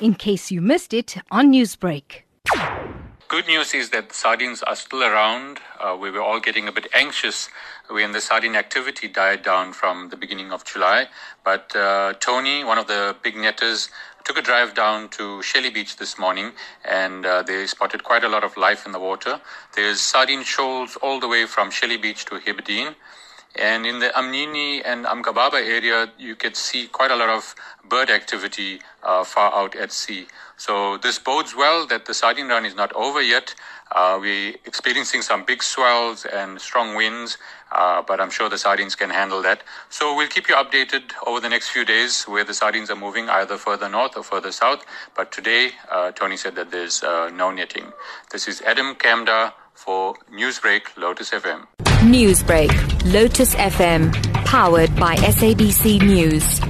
in case you missed it on Newsbreak. Good news is that sardines are still around. Uh, we were all getting a bit anxious when the sardine activity died down from the beginning of July. But uh, Tony, one of the big netters, took a drive down to Shelly Beach this morning and uh, they spotted quite a lot of life in the water. There's sardine shoals all the way from Shelly Beach to Hibberdene. And in the Umnini and Umgababa area, you could see quite a lot of bird activity uh, far out at sea. So this bodes well that the sardine run is not over yet. Uh, we're experiencing some big swells and strong winds, uh, but I'm sure the sardines can handle that. So we'll keep you updated over the next few days where the sardines are moving, either further north or further south. But today, uh, Tony said that there's uh, no netting. This is Adam Kamdar for Newsbreak, Lotus FM. Newsbreak, Lotus FM, powered by SABC News.